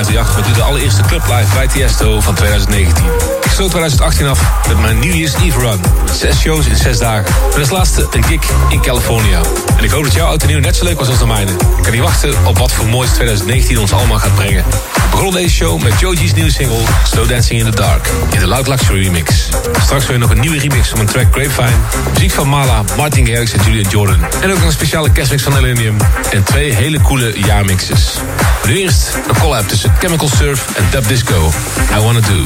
Met werd de allereerste clublive bij Tiesto van 2019. Ik sloot 2018 af met mijn New Year's Eve run. Zes shows in zes dagen. En als laatste een gig in Californië. En ik hoop dat jouw oud nieuw net zo leuk was als de mijne. Ik kan niet wachten op wat voor moois 2019 ons allemaal gaat brengen. We begonnen deze show met Joji's nieuwe single Slow Dancing in the Dark in de Loud Luxury remix. Straks weer nog een nieuwe remix van een track Grapevine. Muziek van Mala, Martin Garrix en Julia Jordan. En ook een speciale kerstmix van Millennium. En twee hele coole jaarmixes. Nu eerst een collab tussen Chemical Surf en Dub Disco. I Wanna Do.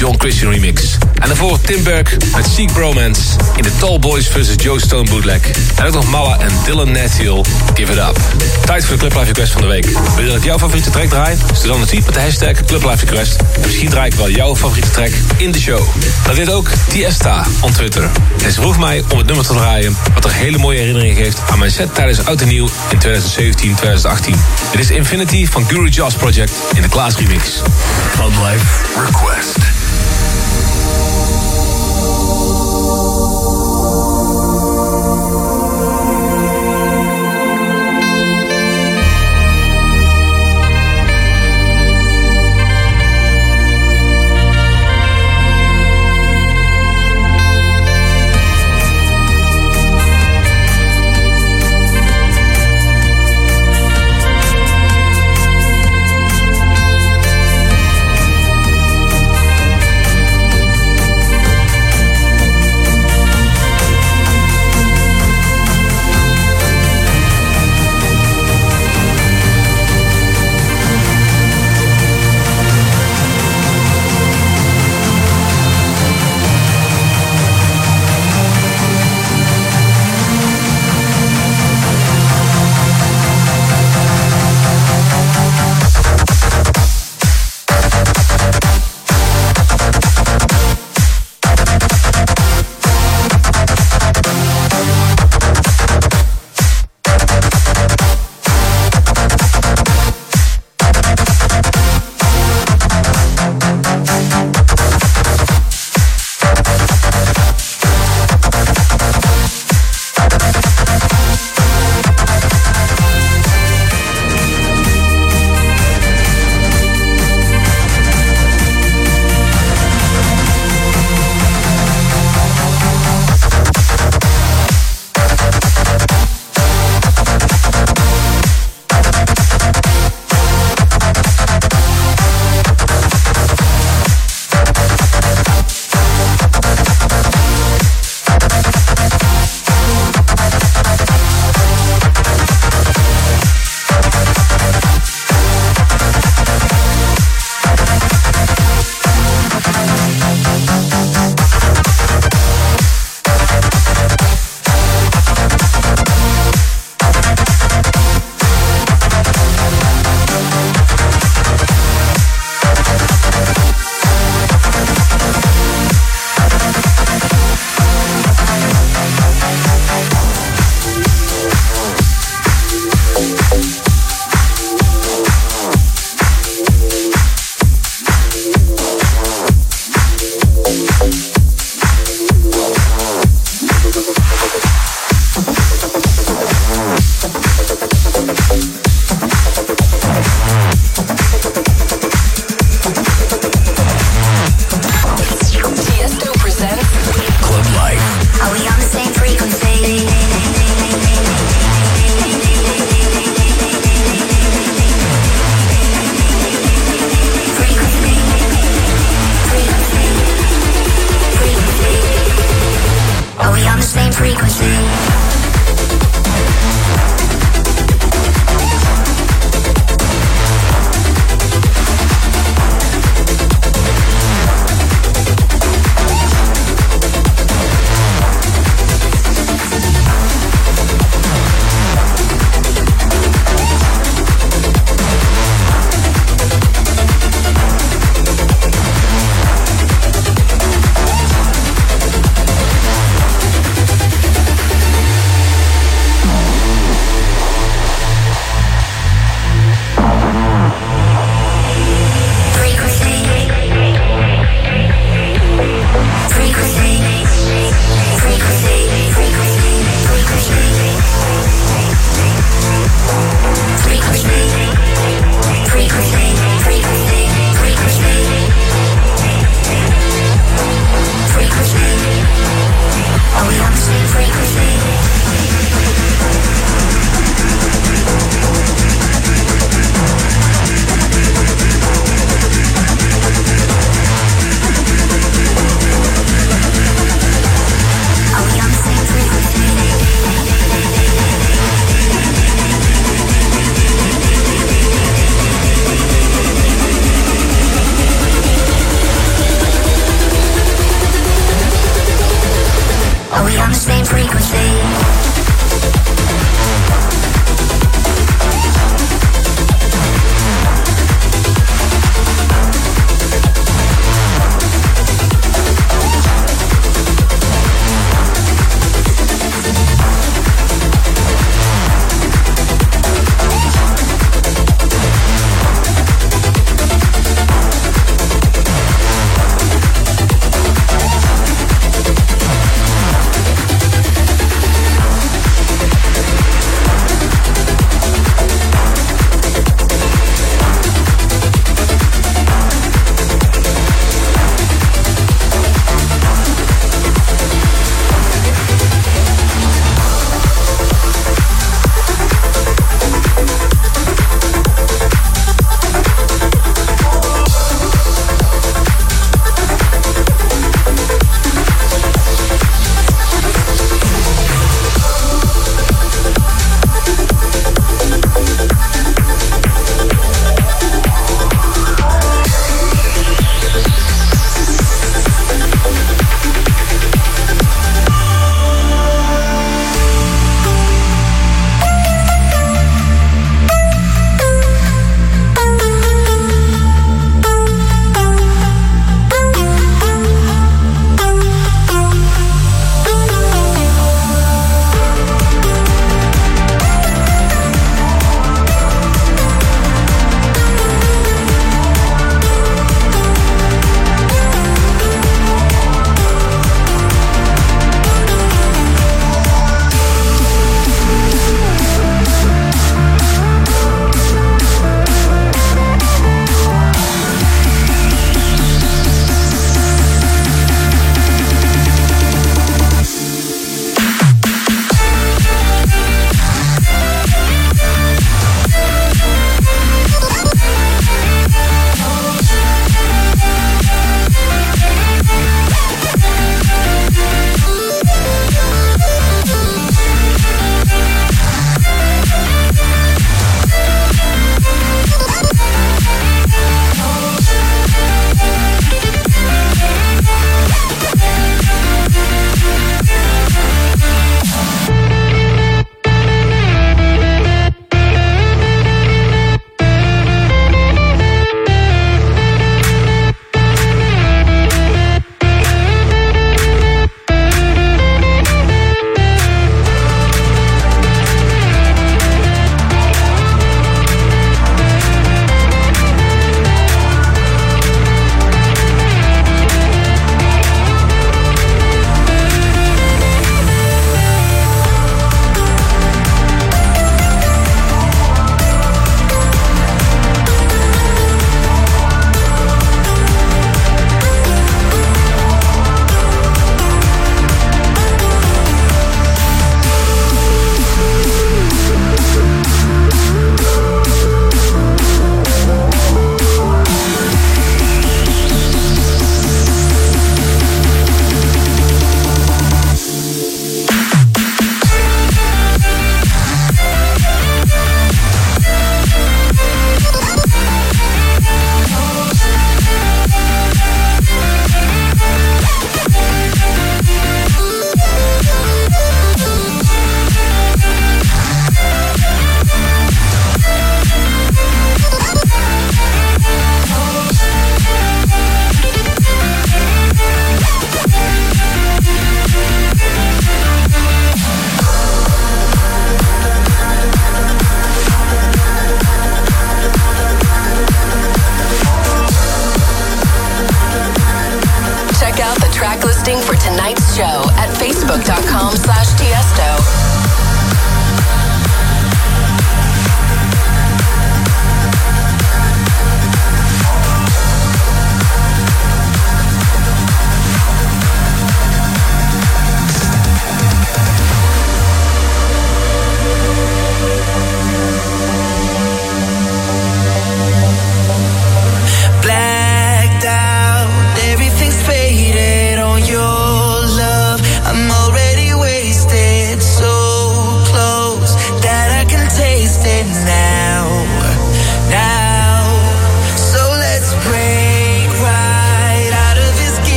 John Christian remix. En daarvoor Tim Burke met Seek Bromance in de Tall Boys vs. Joe Stone bootleg. En ook nog Malla en Dylan Nathiel, Give It Up. Tijd voor de Club Life Request van de week. Wil je dat jouw favoriete track draait? Stuur dan een tweet met de hashtag Club Life Request. En misschien draai ik wel jouw favoriete track in de show. Dat deed ook Tiesta on Twitter. En ze vroeg mij om het nummer te draaien... wat er hele mooie herinneringen geeft aan mijn set tijdens Oud en Nieuw in 2017-2018. Dit is Infinity van Guru Joss Project in de Klaas remix. Club Life Request.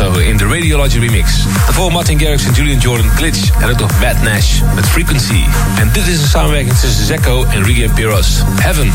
In de Radiology Remix. Daarvoor Martin Garrix en Julian Jordan Glitch en het nog Bad Nash met Frequency. En dit is een samenwerking tussen Zecco en Regan Piros. Heaven.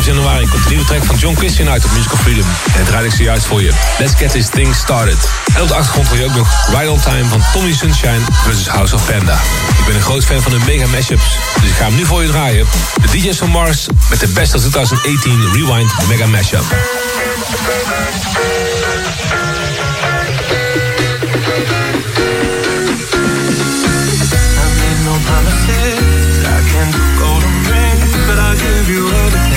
Januari komt de nieuwe track van John Christian uit op Musical Freedom. En het draai ik zojuist voor je. Let's get this thing started. En op de achtergrond hoor je ook nog Ride on Time van Tommy Sunshine versus House of Panda. Ik ben een groot fan van de mega mashups, dus ik ga hem nu voor je draaien. De DJ's van Mars met de best of 2018 Rewind Mega Mashup. I but give you.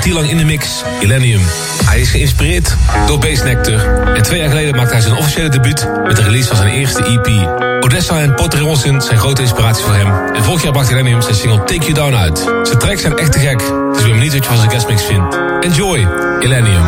kwartier lang in de mix. Millennium. Hij is geïnspireerd door Bassnectar En twee jaar geleden maakte hij zijn officiële debuut... met de release van zijn eerste EP. Odessa en Potteronsint zijn grote inspiratie voor hem. En vorig jaar bracht Millennium zijn single Take You Down uit. Zijn tracks zijn echt te gek. Dus ik ben benieuwd wat je van zijn guestmix vindt. Enjoy, Millennium.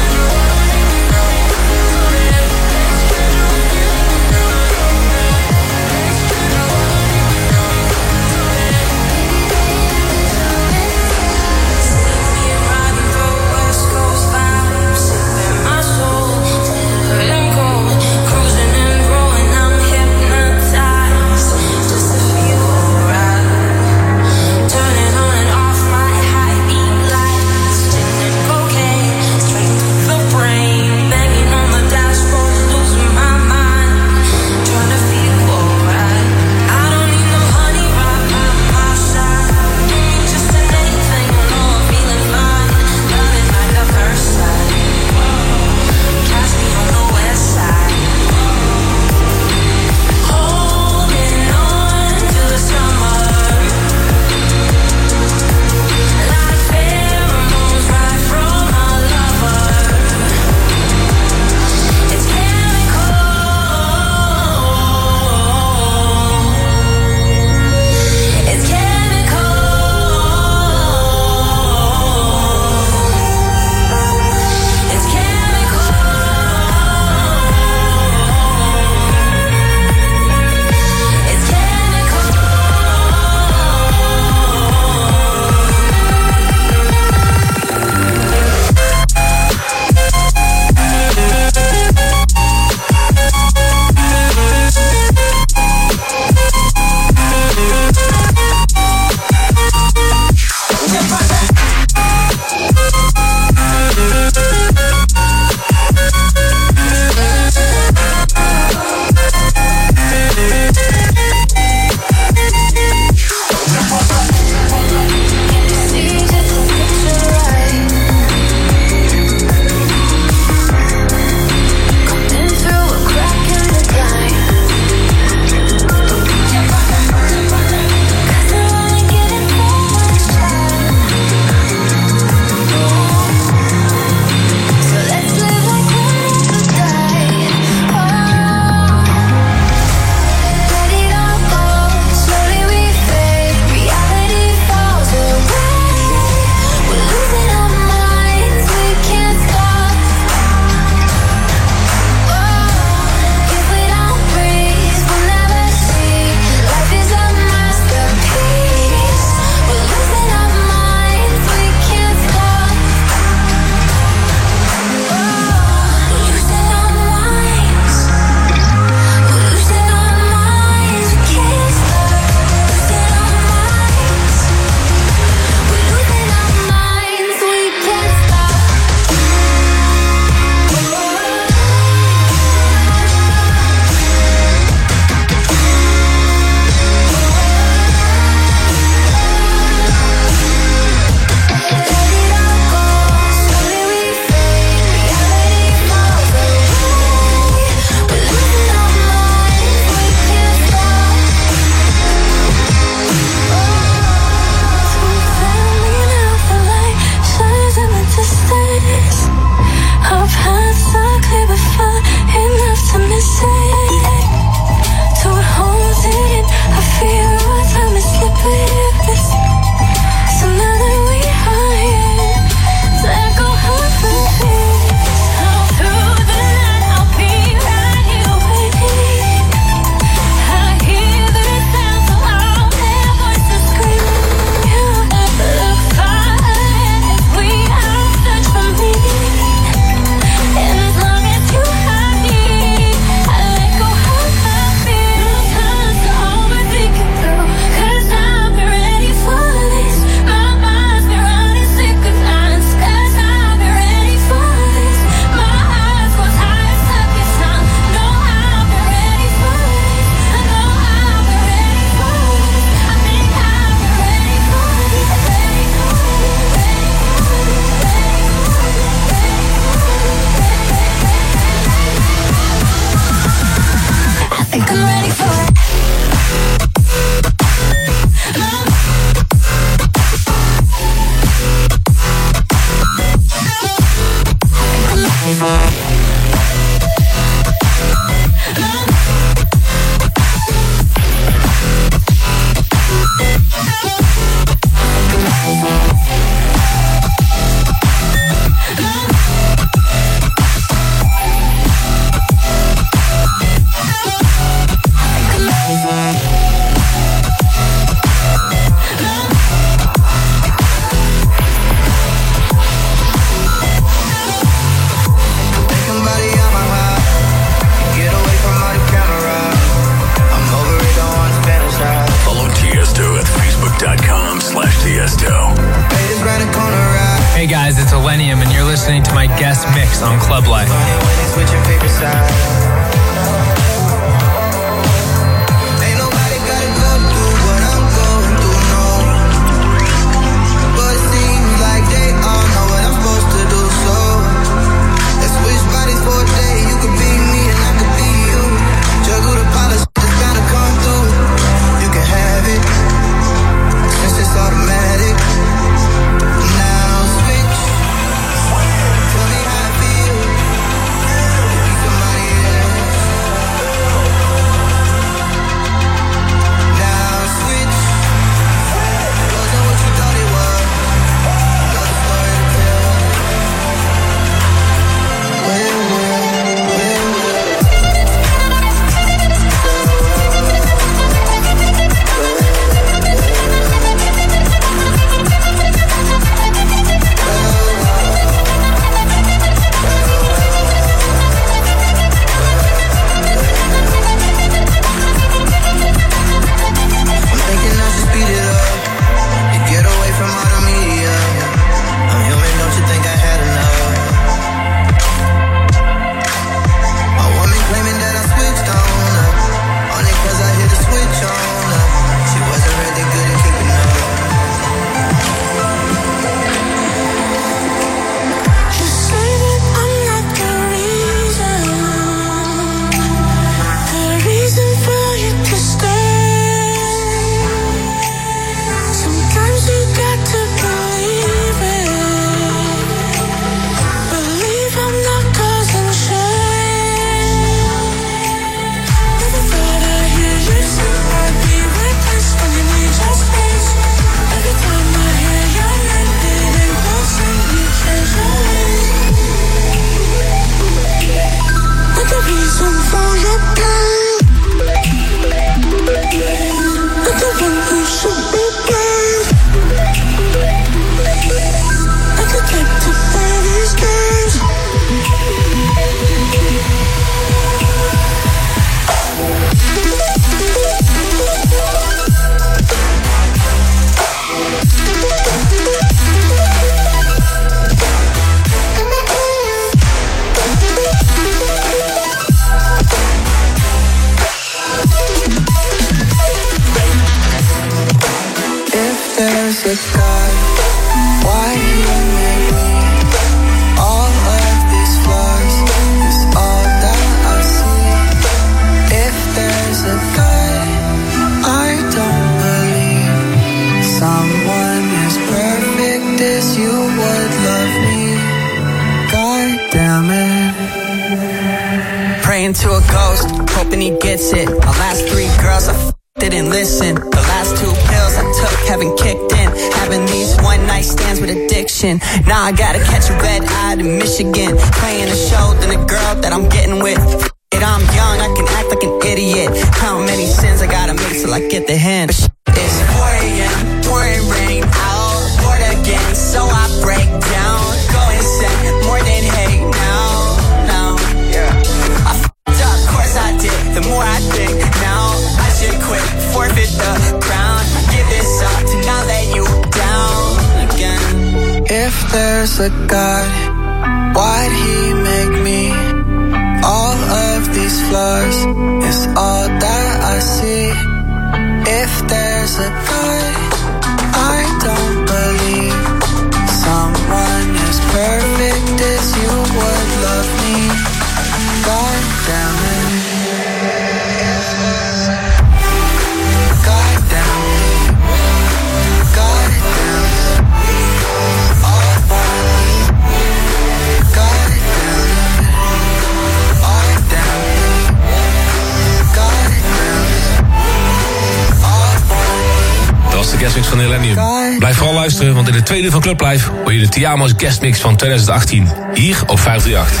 Club Live... hoor je de Tiamo's guestmix van 2018. Hier op 538.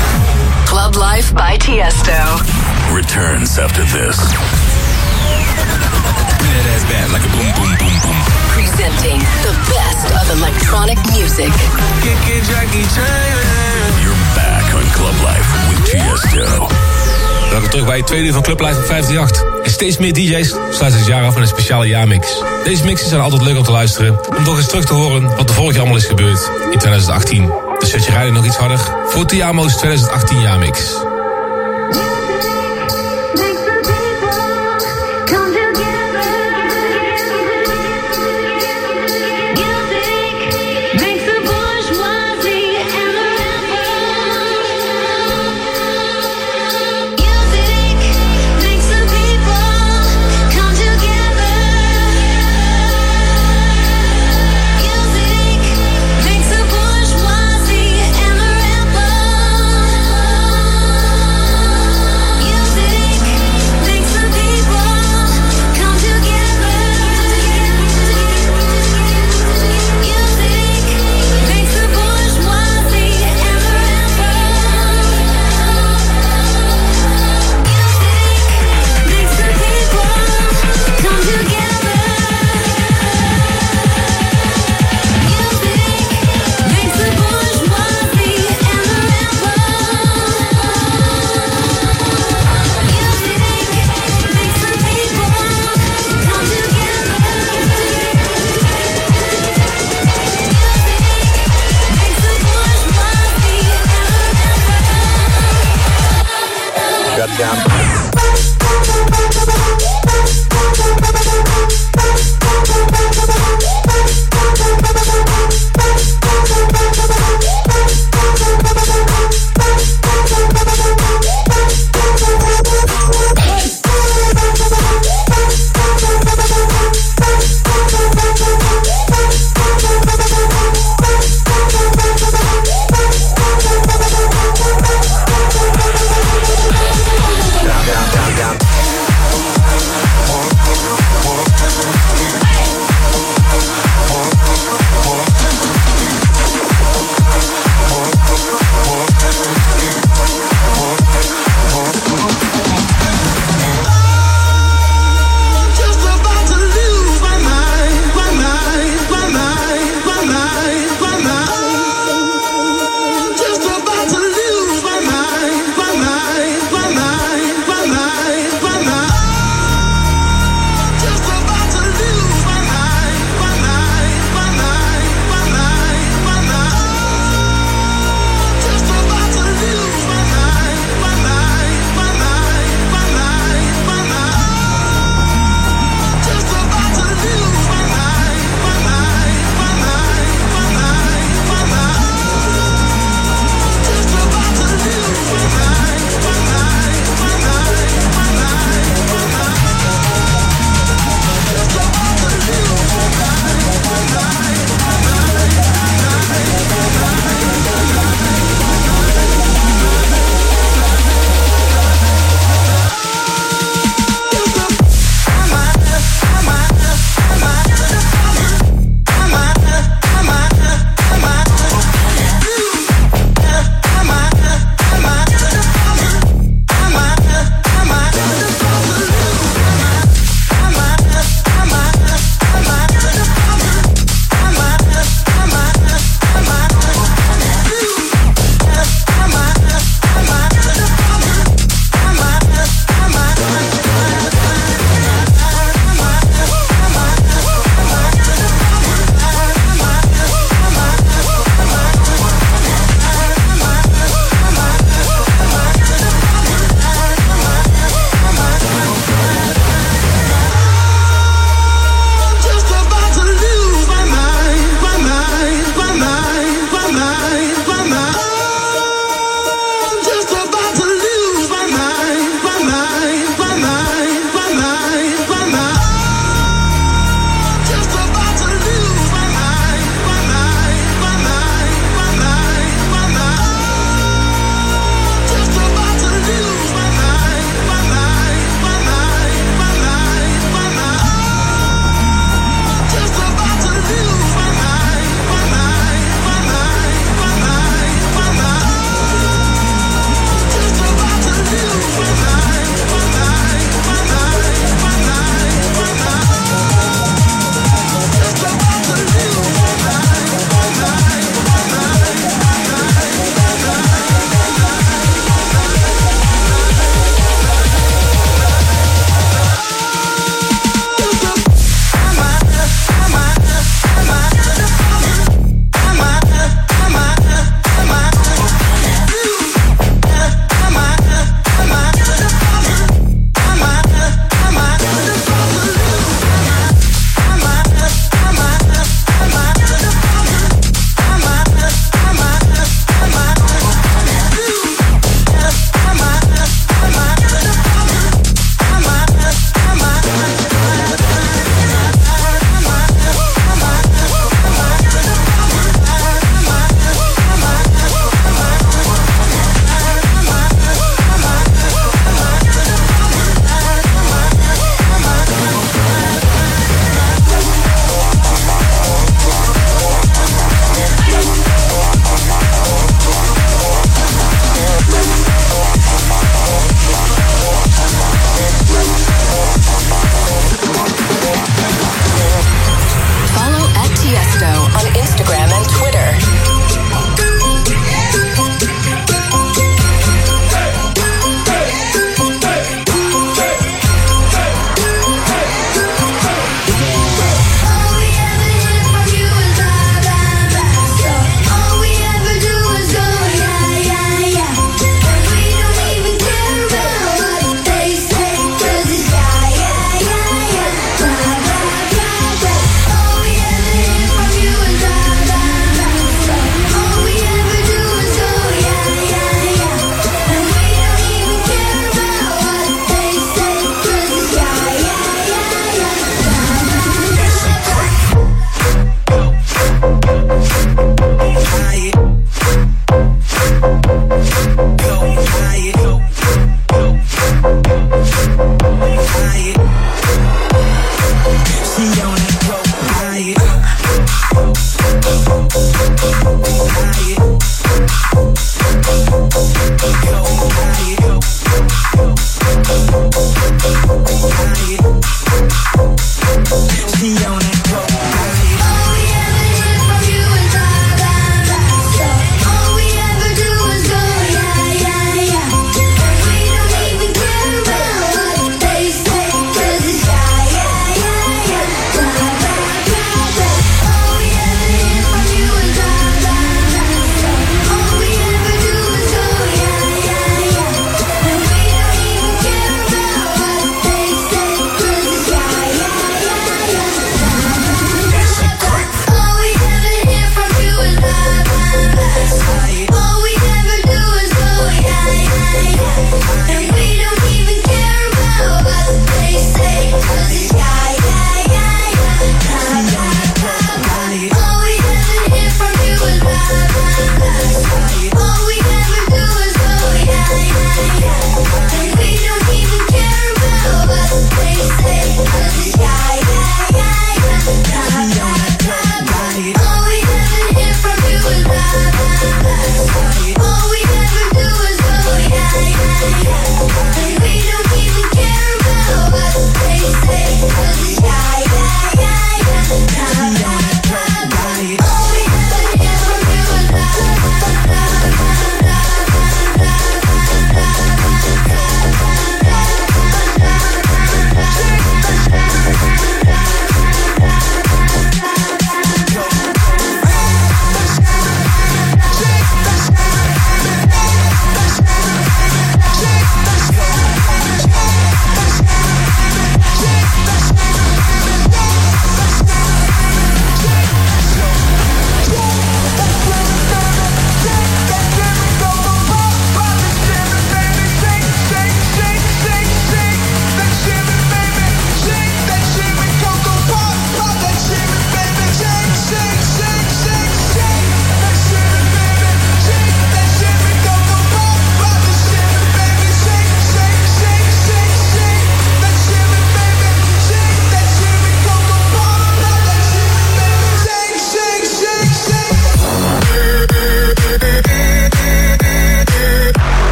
Club Life by Tiesto. Returns after this. Back like a boom, boom, boom, boom. Presenting the best of electronic music. Kick it, Jackie Chan. You're back on Club Life with Tiesto. Welkom terug bij het tweede uur van Club Live op 538. En steeds meer DJ's sluiten het jaar af met een speciale jaarmix. Deze mixen zijn altijd leuk om te luisteren. Om toch eens terug te horen wat er vorig jaar allemaal is gebeurd in 2018. Dus zet je rijden nog iets harder voor Tiamo's 2018 jaarmix.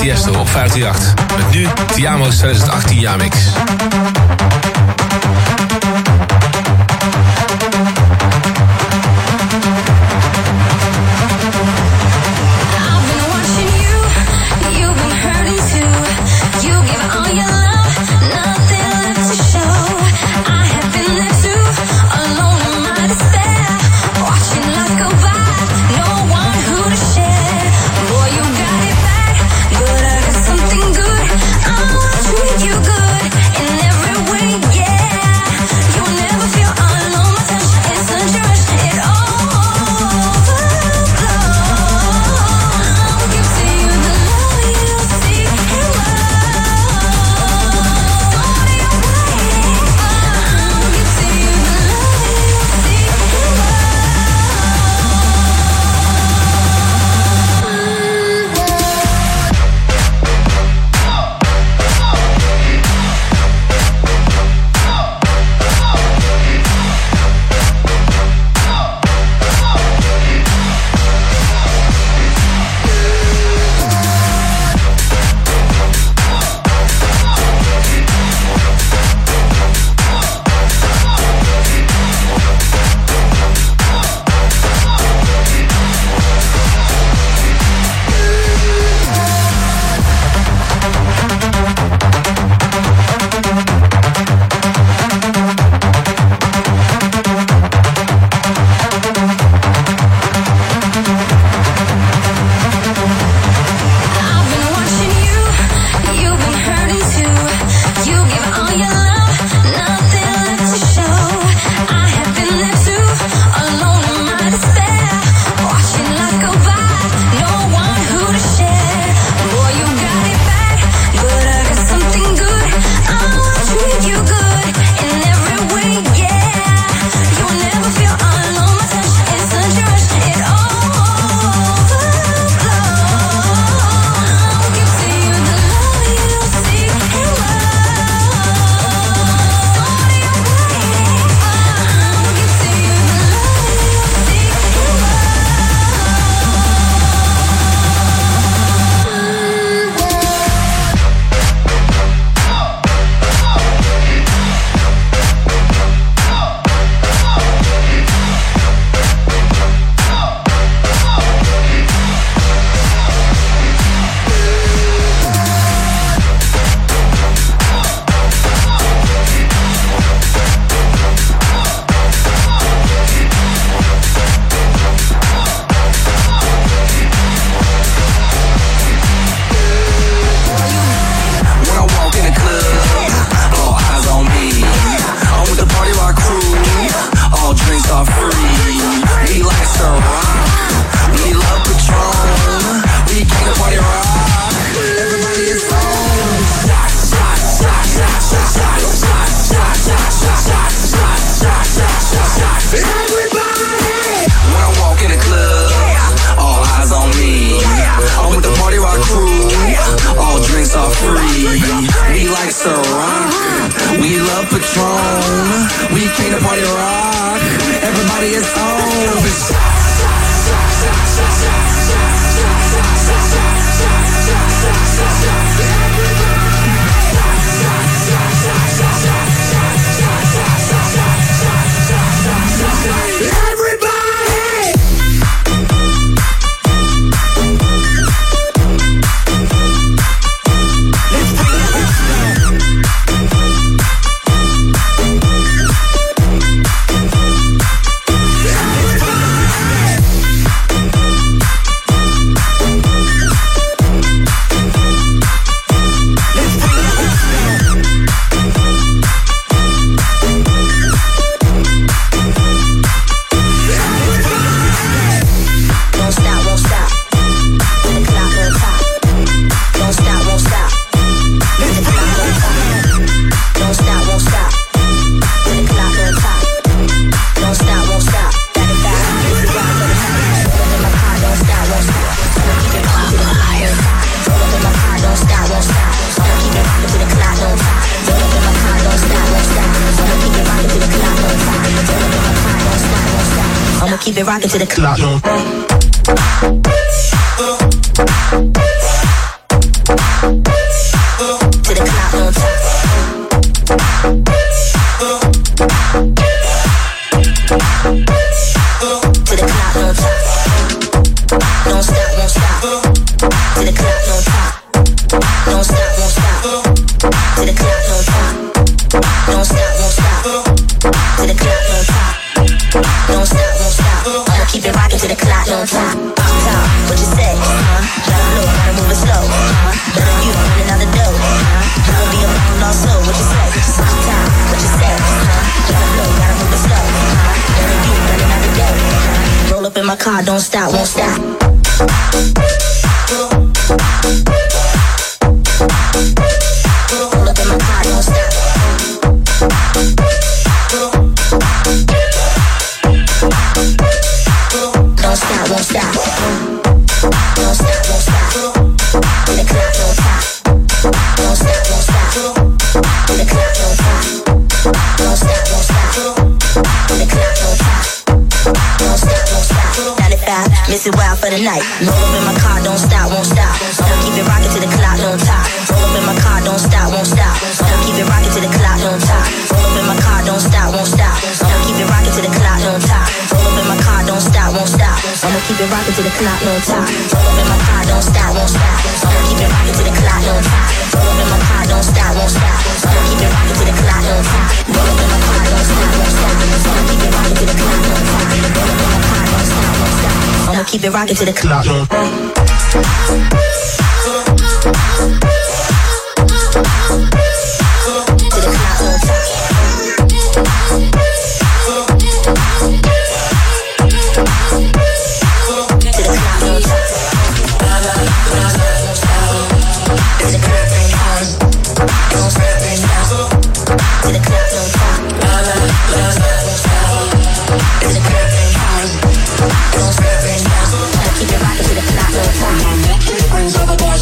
Tiesto op 538. Met nu Tiamo's 2018 jaarmix. don't for the night. Roll up in my car, don't stop, won't stop. I'ma keep it rocking till the clock don't top. Roll up in my car, don't stop, won't stop. I'ma keep it rocking till the clock don't top. Roll up in my car, don't stop, won't stop. I'ma keep it rocking till the clock don't top. Roll up in my car, don't stop, won't stop. I'ma keep it rocking till the clock don't top. Roll up in my car, don't stop, won't stop. I'ma keep it rocking till the clock don't top. Roll up in my car, don't stop, won't stop. I'ma keep it rocking till the clock don't top. Roll up in my I'ma keep it rocking to the club.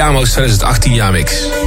Jamos 2018 jaarmix.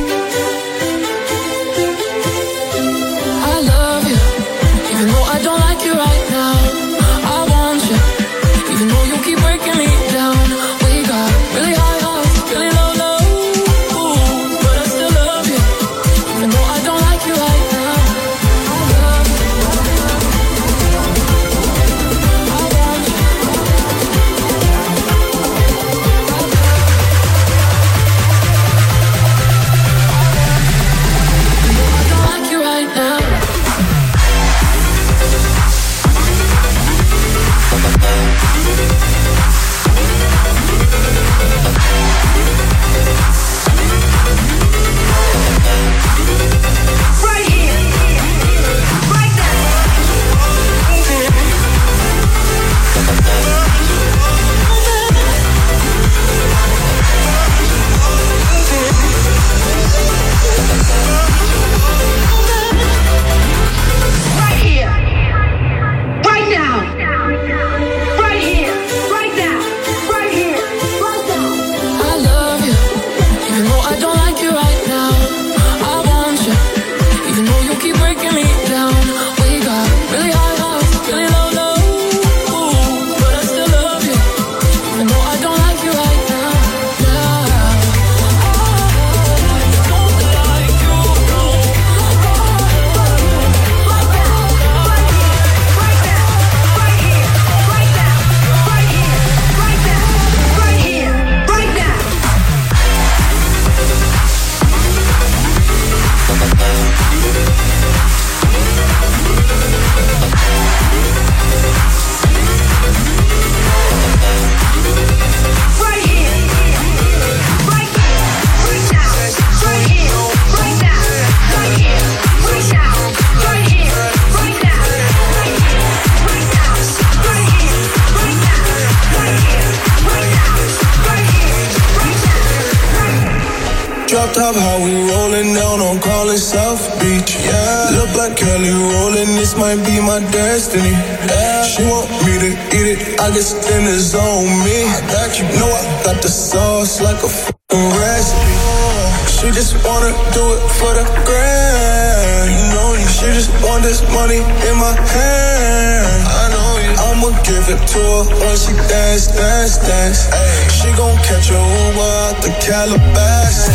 bedroom up the Calabasas.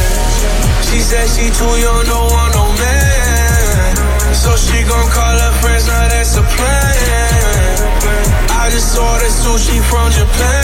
She said she too young, no one, no man. So she gon' call her friends, now that's a plan. I just ordered sushi from Japan.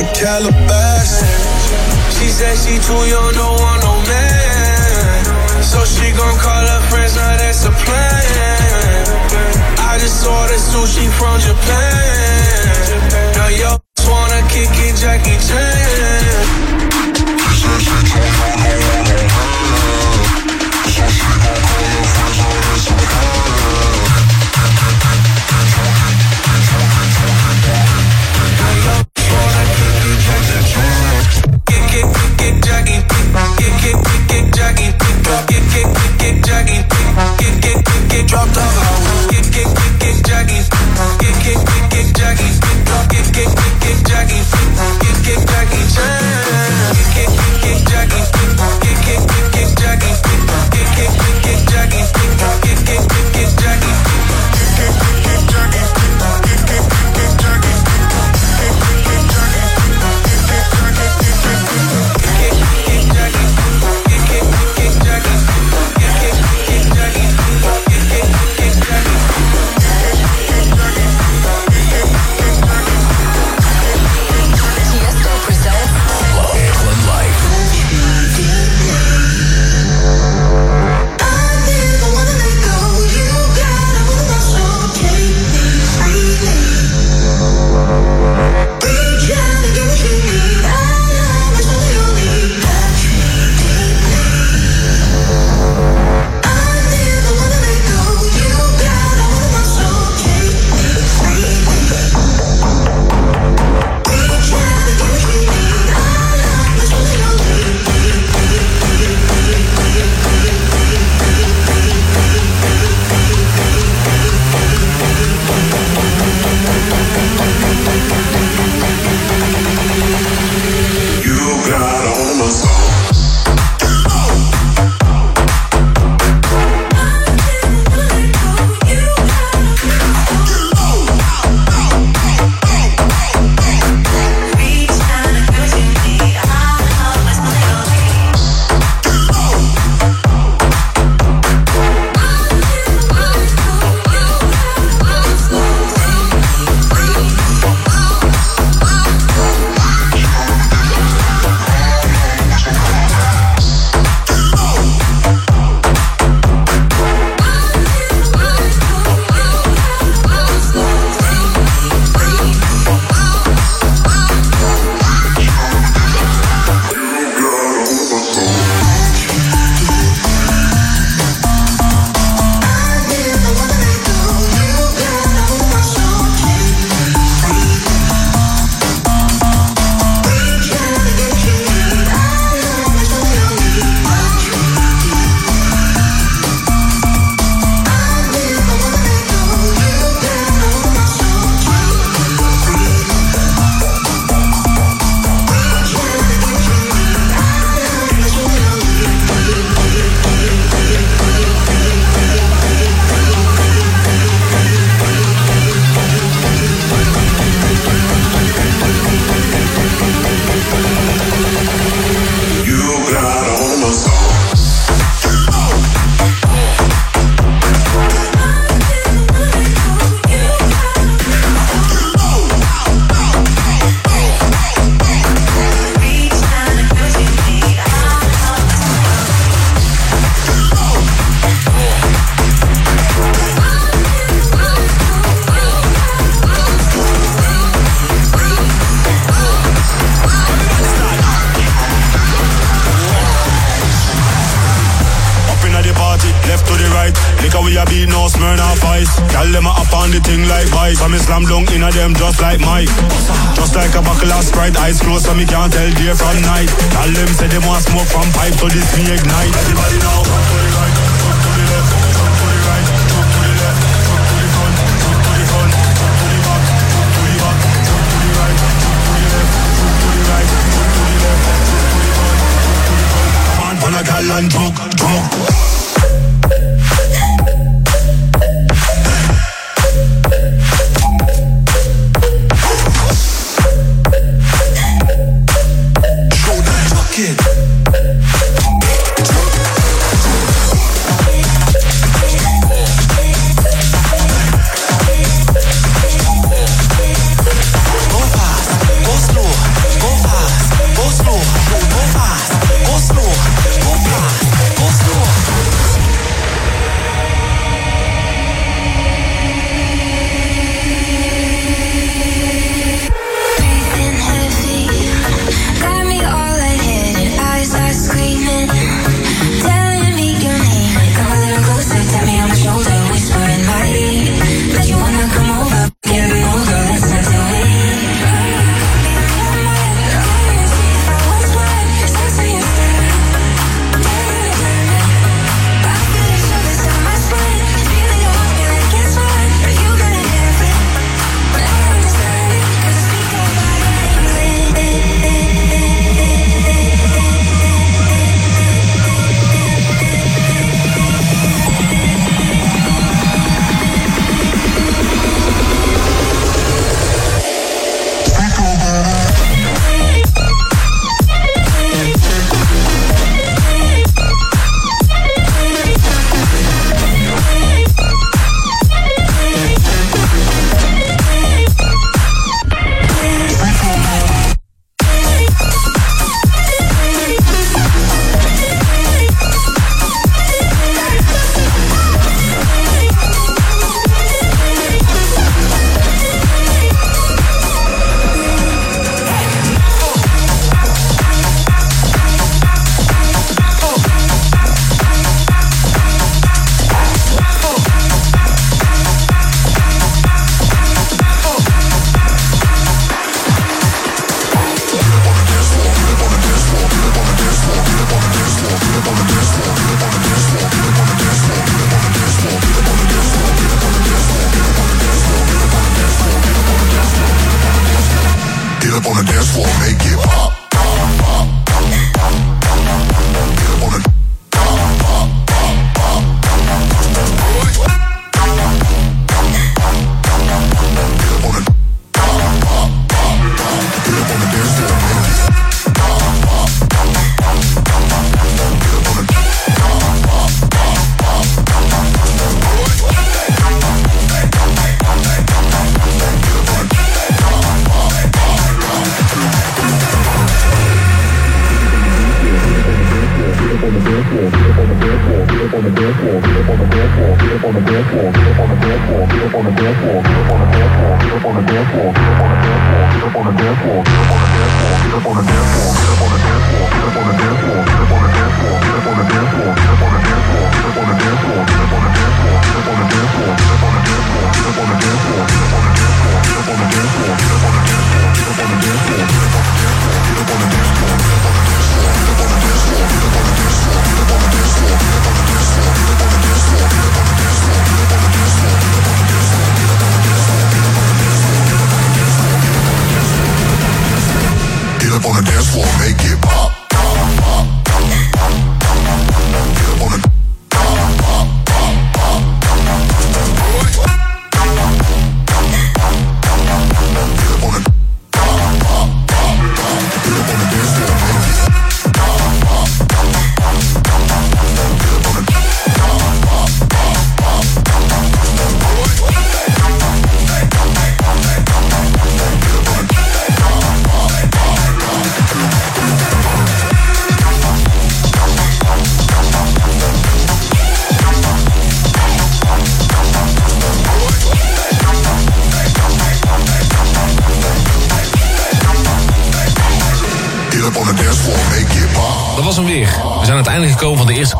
the Calabasas. She said she too young, don't want no man. So she gon' call her friends, now that's a plan. I just ordered sushi from Japan. Now yo.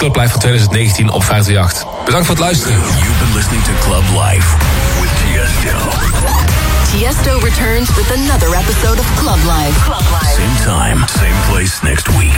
Club Live van 2019 op 538. Bedankt voor het luisteren. You've been listening to Club Life with Tiesto. Tiesto returns with another episode of Club Live. Club Live. Same time, same place next week.